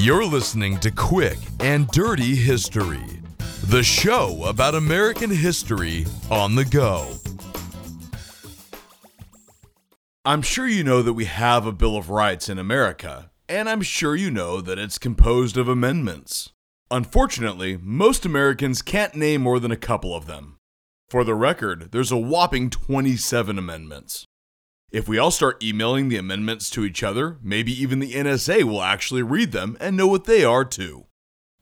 You're listening to Quick and Dirty History, the show about American history on the go. I'm sure you know that we have a Bill of Rights in America, and I'm sure you know that it's composed of amendments. Unfortunately, most Americans can't name more than a couple of them. For the record, there's a whopping 27 amendments. If we all start emailing the amendments to each other, maybe even the NSA will actually read them and know what they are too.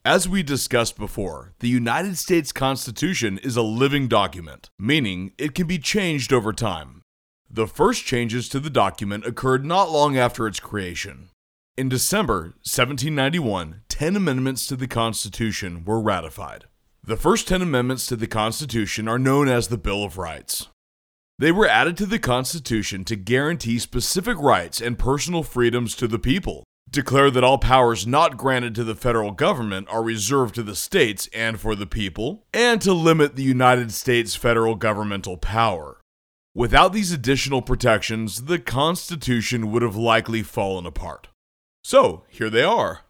As we discussed before, the United States Constitution is a living document, meaning it can be changed over time. The first changes to the document occurred not long after its creation. In December 1791, 10 amendments to the Constitution were ratified. The first 10 amendments to the Constitution are known as the Bill of Rights. They were added to the Constitution to guarantee specific rights and personal freedoms to the people, declare that all powers not granted to the federal government are reserved to the states and for the people, and to limit the United States federal governmental power. Without these additional protections, the Constitution would have likely fallen apart. So, here they are.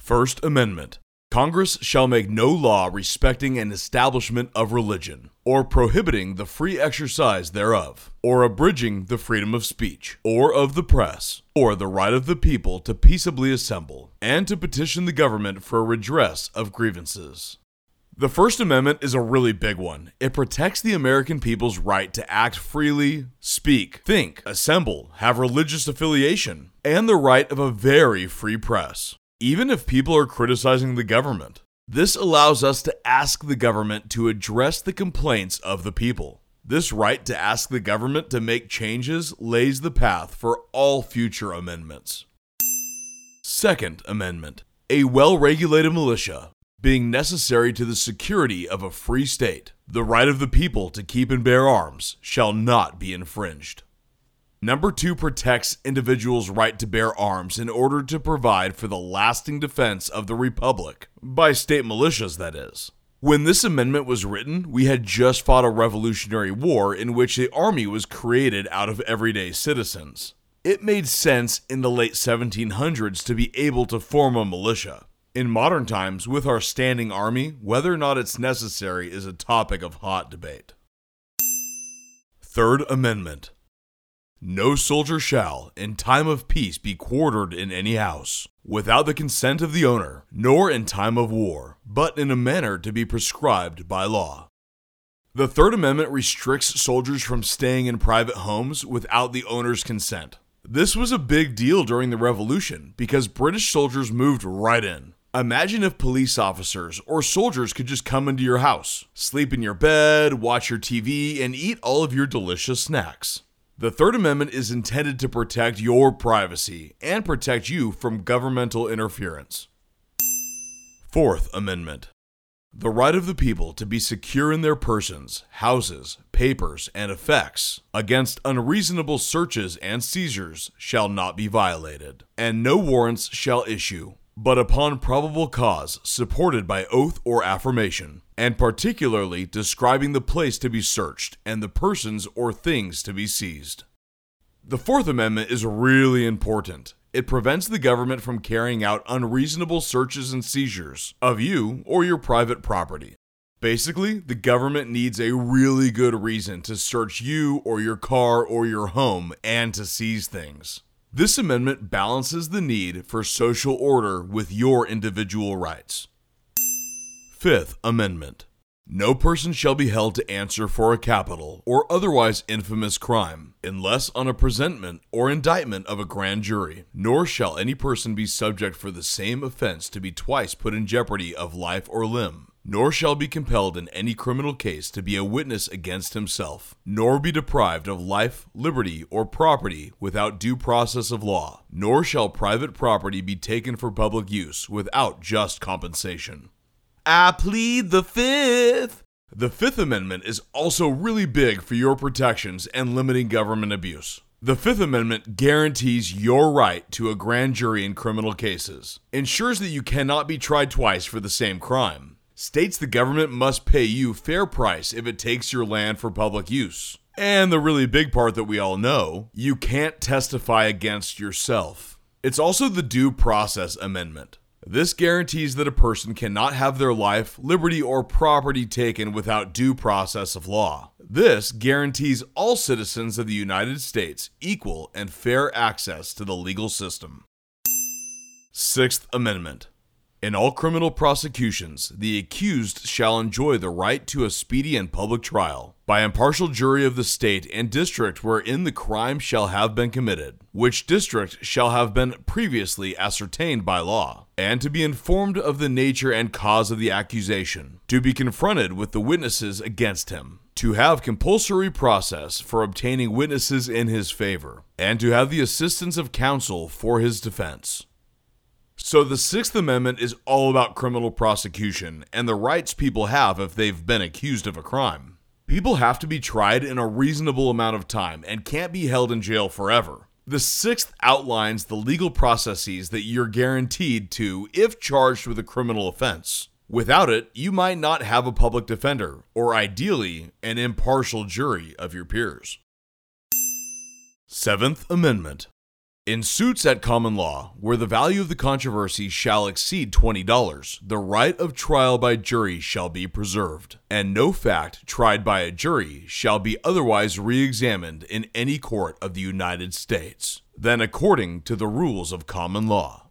First Amendment Congress shall make no law respecting an establishment of religion, or prohibiting the free exercise thereof, or abridging the freedom of speech, or of the press, or the right of the people to peaceably assemble, and to petition the government for a redress of grievances. The First Amendment is a really big one. It protects the American people's right to act freely, speak, think, assemble, have religious affiliation, and the right of a very free press even if people are criticizing the government. This allows us to ask the government to address the complaints of the people. This right to ask the government to make changes lays the path for all future amendments. Second Amendment A well regulated militia, being necessary to the security of a free state, the right of the people to keep and bear arms shall not be infringed. Number two protects individuals' right to bear arms in order to provide for the lasting defense of the Republic, by state militias, that is. When this amendment was written, we had just fought a Revolutionary War in which the army was created out of everyday citizens. It made sense in the late 1700s to be able to form a militia. In modern times, with our standing army, whether or not it's necessary is a topic of hot debate. Third Amendment no soldier shall, in time of peace, be quartered in any house, without the consent of the owner, nor in time of war, but in a manner to be prescribed by law. The Third Amendment restricts soldiers from staying in private homes without the owner's consent. This was a big deal during the Revolution because British soldiers moved right in. Imagine if police officers or soldiers could just come into your house, sleep in your bed, watch your TV, and eat all of your delicious snacks. The Third Amendment is intended to protect your privacy and protect you from governmental interference. Fourth Amendment The right of the people to be secure in their persons, houses, papers, and effects against unreasonable searches and seizures shall not be violated, and no warrants shall issue but upon probable cause supported by oath or affirmation, and particularly describing the place to be searched and the persons or things to be seized. The Fourth Amendment is really important. It prevents the government from carrying out unreasonable searches and seizures of you or your private property. Basically, the government needs a really good reason to search you or your car or your home and to seize things. This amendment balances the need for social order with your individual rights. Fifth Amendment No person shall be held to answer for a capital or otherwise infamous crime, unless on a presentment or indictment of a grand jury, nor shall any person be subject for the same offense to be twice put in jeopardy of life or limb nor shall be compelled in any criminal case to be a witness against himself, nor be deprived of life, liberty, or property without due process of law, nor shall private property be taken for public use without just compensation. I plead the fifth. The Fifth Amendment is also really big for your protections and limiting government abuse. The Fifth Amendment guarantees your right to a grand jury in criminal cases, ensures that you cannot be tried twice for the same crime, states the government must pay you fair price if it takes your land for public use. And the really big part that we all know you can't testify against yourself. It's also the Due Process Amendment. This guarantees that a person cannot have their life, liberty, or property taken without due process of law. This guarantees all citizens of the United States equal and fair access to the legal system. Sixth Amendment in all criminal prosecutions, the accused shall enjoy the right to a speedy and public trial by impartial jury of the state and district wherein the crime shall have been committed, which district shall have been previously ascertained by law, and to be informed of the nature and cause of the accusation, to be confronted with the witnesses against him, to have compulsory process for obtaining witnesses in his favor, and to have the assistance of counsel for his defense so the Sixth Amendment is all about criminal prosecution and the rights people have if they've been accused of a crime. People have to be tried in a reasonable amount of time and can't be held in jail forever. The sixth outlines the legal processes that you're guaranteed to if charged with a criminal offense. Without it, you might not have a public defender, or ideally, an impartial jury of your peers. Seventh Amendment in suits at common law, where the value of the controversy shall exceed $20, the right of trial by jury shall be preserved, and no fact tried by a jury shall be otherwise re examined in any court of the United States than according to the rules of common law.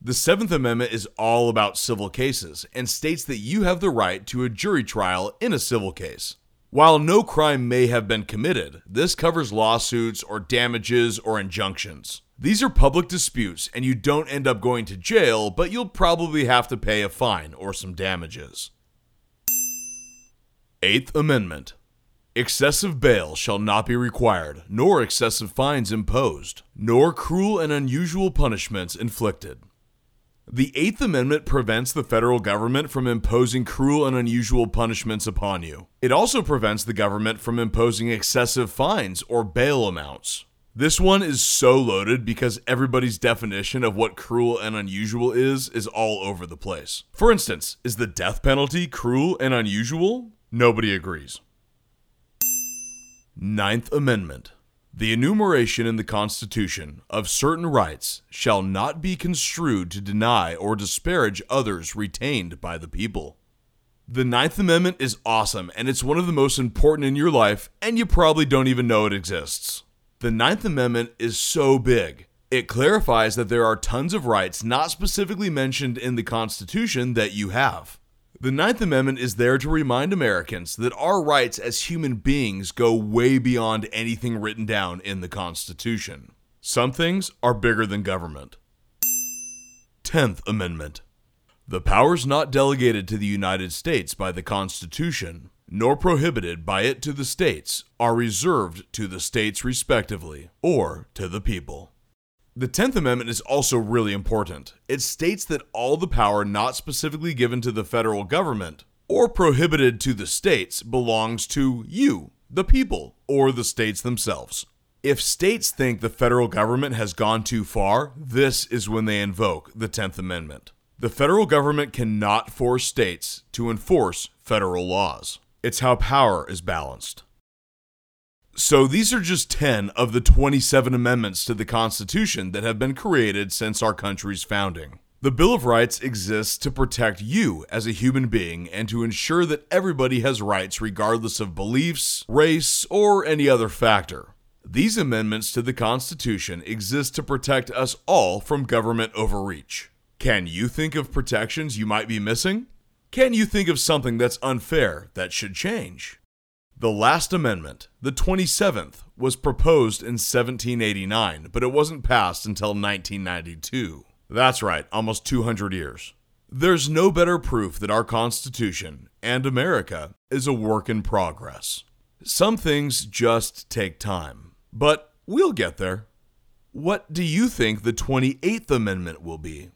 The Seventh Amendment is all about civil cases and states that you have the right to a jury trial in a civil case. While no crime may have been committed, this covers lawsuits or damages or injunctions. These are public disputes, and you don't end up going to jail, but you'll probably have to pay a fine or some damages. Eighth Amendment Excessive bail shall not be required, nor excessive fines imposed, nor cruel and unusual punishments inflicted. The Eighth Amendment prevents the federal government from imposing cruel and unusual punishments upon you. It also prevents the government from imposing excessive fines or bail amounts. This one is so loaded because everybody's definition of what cruel and unusual is is all over the place. For instance, is the death penalty cruel and unusual? Nobody agrees. Ninth Amendment. The enumeration in the Constitution of certain rights shall not be construed to deny or disparage others retained by the people. The Ninth Amendment is awesome and it's one of the most important in your life, and you probably don't even know it exists. The Ninth Amendment is so big. It clarifies that there are tons of rights not specifically mentioned in the Constitution that you have. The Ninth Amendment is there to remind Americans that our rights as human beings go way beyond anything written down in the Constitution. Some things are bigger than government. Tenth Amendment The powers not delegated to the United States by the Constitution nor prohibited by it to the states, are reserved to the states respectively, or to the people. The 10th Amendment is also really important. It states that all the power not specifically given to the federal government or prohibited to the states belongs to you, the people, or the states themselves. If states think the federal government has gone too far, this is when they invoke the 10th Amendment. The federal government cannot force states to enforce federal laws. It's how power is balanced. So these are just 10 of the 27 amendments to the Constitution that have been created since our country's founding. The Bill of Rights exists to protect you as a human being and to ensure that everybody has rights regardless of beliefs, race, or any other factor. These amendments to the Constitution exist to protect us all from government overreach. Can you think of protections you might be missing? Can you think of something that's unfair that should change? The last amendment, the 27th, was proposed in 1789, but it wasn't passed until 1992. That's right, almost 200 years. There's no better proof that our Constitution and America is a work in progress. Some things just take time, but we'll get there. What do you think the 28th Amendment will be?